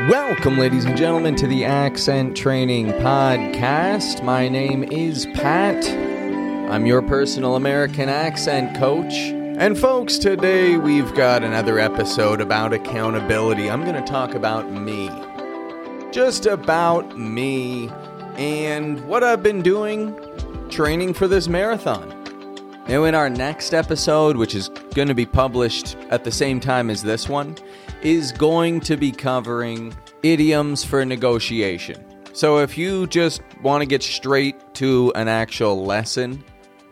Welcome, ladies and gentlemen, to the Accent Training Podcast. My name is Pat. I'm your personal American accent coach. And, folks, today we've got another episode about accountability. I'm going to talk about me. Just about me and what I've been doing training for this marathon. Now, in our next episode, which is going to be published at the same time as this one, is going to be covering idioms for negotiation. So, if you just want to get straight to an actual lesson,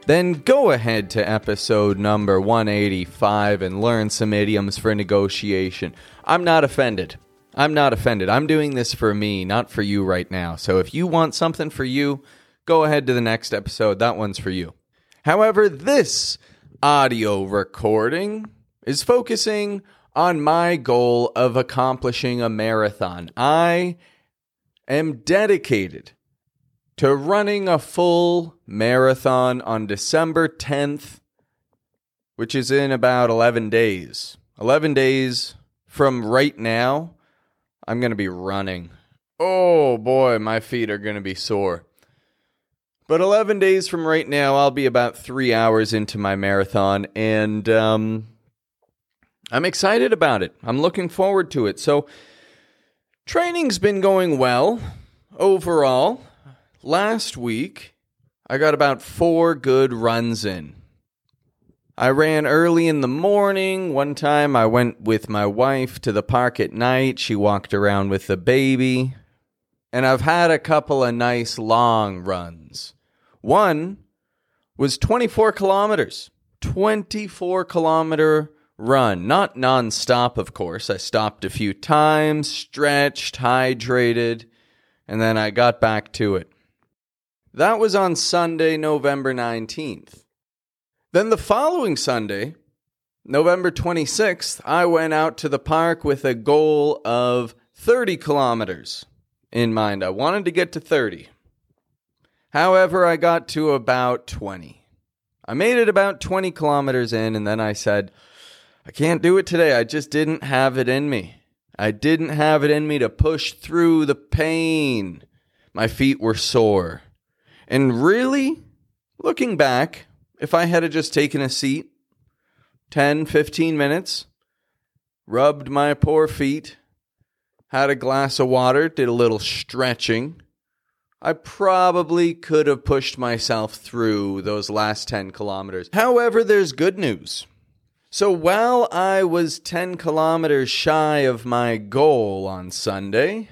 then go ahead to episode number 185 and learn some idioms for negotiation. I'm not offended. I'm not offended. I'm doing this for me, not for you right now. So, if you want something for you, go ahead to the next episode. That one's for you. However, this audio recording is focusing on my goal of accomplishing a marathon. I am dedicated to running a full marathon on December 10th, which is in about 11 days. 11 days from right now, I'm going to be running. Oh boy, my feet are going to be sore. But 11 days from right now, I'll be about three hours into my marathon, and um, I'm excited about it. I'm looking forward to it. So, training's been going well overall. Last week, I got about four good runs in. I ran early in the morning. One time I went with my wife to the park at night. She walked around with the baby. And I've had a couple of nice long runs. One was 24 kilometers, 24 kilometer run, not nonstop, of course. I stopped a few times, stretched, hydrated, and then I got back to it. That was on Sunday, November 19th. Then the following Sunday, November 26th, I went out to the park with a goal of 30 kilometers in mind. I wanted to get to 30. However, I got to about 20. I made it about 20 kilometers in, and then I said, I can't do it today. I just didn't have it in me. I didn't have it in me to push through the pain. My feet were sore. And really, looking back, if I had just taken a seat, 10, 15 minutes, rubbed my poor feet, had a glass of water, did a little stretching, I probably could have pushed myself through those last 10 kilometers. However, there's good news. So while I was 10 kilometers shy of my goal on Sunday,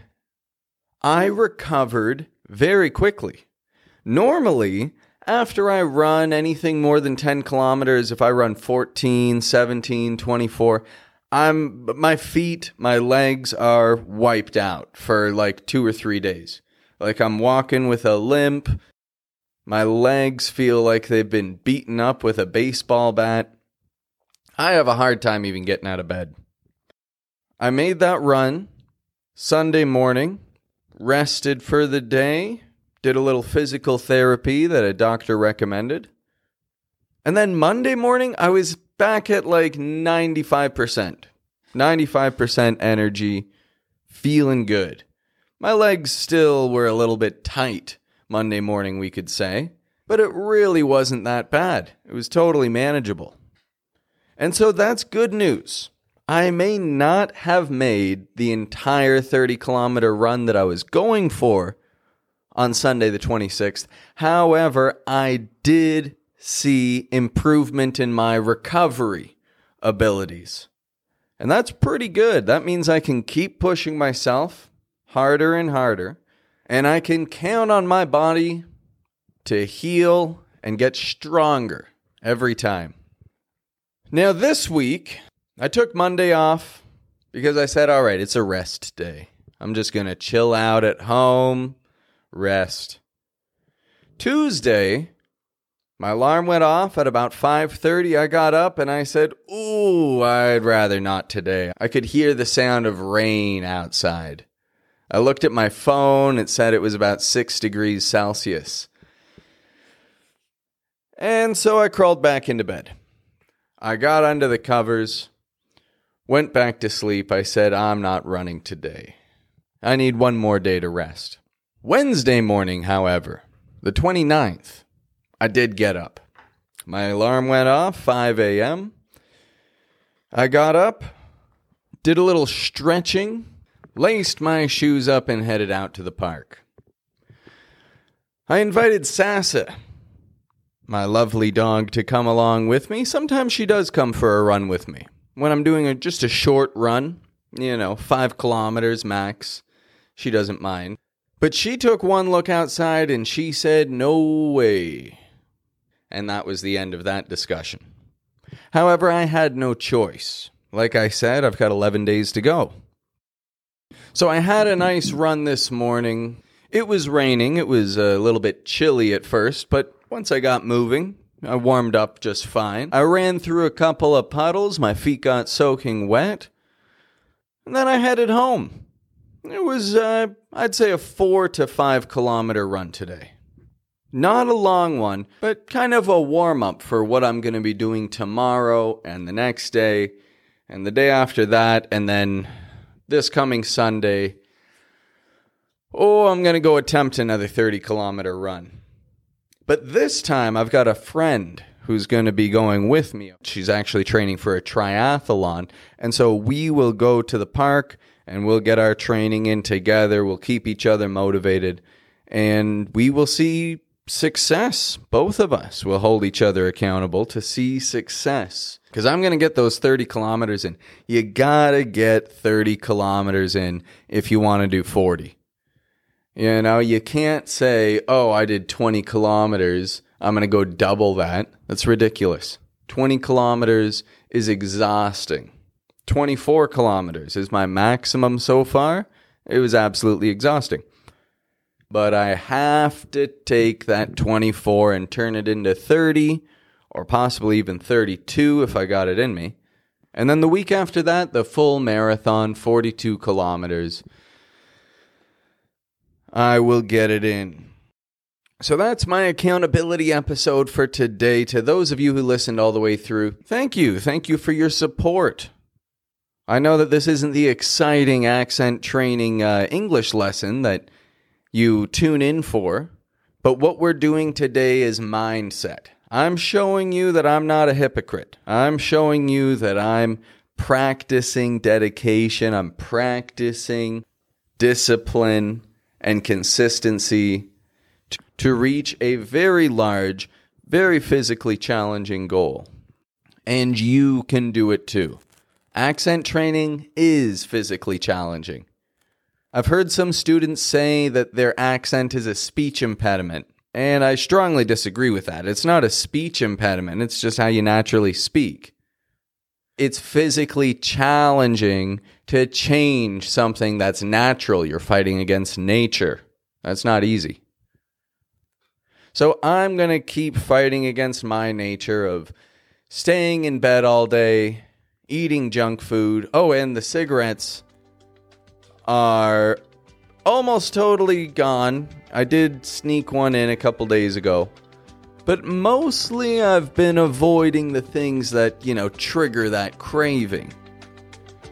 I recovered very quickly. Normally, after I run anything more than 10 kilometers, if I run 14, 17, 24, I'm my feet, my legs are wiped out for like 2 or 3 days. Like I'm walking with a limp. My legs feel like they've been beaten up with a baseball bat. I have a hard time even getting out of bed. I made that run Sunday morning, rested for the day, did a little physical therapy that a doctor recommended. And then Monday morning, I was back at like 95%. 95% energy, feeling good. My legs still were a little bit tight Monday morning, we could say, but it really wasn't that bad. It was totally manageable. And so that's good news. I may not have made the entire 30 kilometer run that I was going for on Sunday, the 26th. However, I did see improvement in my recovery abilities. And that's pretty good. That means I can keep pushing myself harder and harder, and I can count on my body to heal and get stronger every time. Now, this week, I took Monday off because I said, all right, it's a rest day. I'm just going to chill out at home, rest. Tuesday, my alarm went off at about 5:30. I got up and I said, "Ooh, I'd rather not today." I could hear the sound of rain outside. I looked at my phone, it said it was about 6 degrees Celsius. And so I crawled back into bed. I got under the covers, went back to sleep. I said, I'm not running today. I need one more day to rest. Wednesday morning, however, the 29th, I did get up. My alarm went off 5 a.m. I got up, did a little stretching, laced my shoes up, and headed out to the park. I invited Sasa, my lovely dog, to come along with me. Sometimes she does come for a run with me. When I'm doing a, just a short run, you know, five kilometers max, she doesn't mind. But she took one look outside and she said, No way. And that was the end of that discussion. However, I had no choice. Like I said, I've got 11 days to go. So I had a nice run this morning. It was raining. It was a little bit chilly at first, but once I got moving, I warmed up just fine. I ran through a couple of puddles. My feet got soaking wet. And then I headed home. It was, uh, I'd say, a four to five kilometer run today. Not a long one, but kind of a warm up for what I'm going to be doing tomorrow and the next day and the day after that, and then this coming Sunday. Oh, I'm going to go attempt another 30 kilometer run. But this time I've got a friend who's going to be going with me. She's actually training for a triathlon. And so we will go to the park and we'll get our training in together. We'll keep each other motivated and we will see success. Both of us will hold each other accountable to see success. Because I'm going to get those 30 kilometers in. You got to get 30 kilometers in if you want to do 40. You know, you can't say, oh, I did 20 kilometers. I'm going to go double that. That's ridiculous. 20 kilometers is exhausting. 24 kilometers is my maximum so far. It was absolutely exhausting but I have to take that 24 and turn it into 30 or possibly even 32 if I got it in me. And then the week after that, the full marathon, 42 kilometers. I will get it in. So that's my accountability episode for today. To those of you who listened all the way through, thank you. Thank you for your support. I know that this isn't the exciting accent training uh, English lesson that you tune in for. But what we're doing today is mindset. I'm showing you that I'm not a hypocrite. I'm showing you that I'm practicing dedication, I'm practicing discipline and consistency to, to reach a very large, very physically challenging goal. And you can do it too. Accent training is physically challenging. I've heard some students say that their accent is a speech impediment, and I strongly disagree with that. It's not a speech impediment, it's just how you naturally speak. It's physically challenging to change something that's natural. You're fighting against nature. That's not easy. So I'm going to keep fighting against my nature of staying in bed all day, eating junk food. Oh, and the cigarettes are almost totally gone. I did sneak one in a couple days ago. But mostly I've been avoiding the things that, you know, trigger that craving.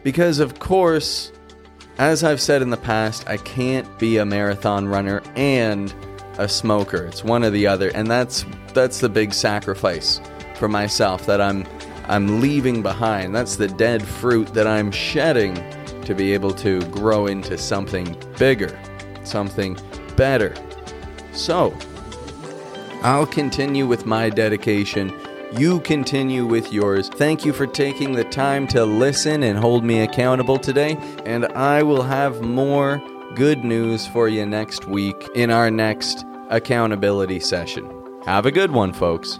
Because, of course, as I've said in the past, I can't be a marathon runner and a smoker. It's one or the other, and that's that's the big sacrifice for myself that I'm I'm leaving behind. That's the dead fruit that I'm shedding to be able to grow into something bigger, something better. So, I'll continue with my dedication. You continue with yours. Thank you for taking the time to listen and hold me accountable today. And I will have more good news for you next week in our next accountability session. Have a good one, folks.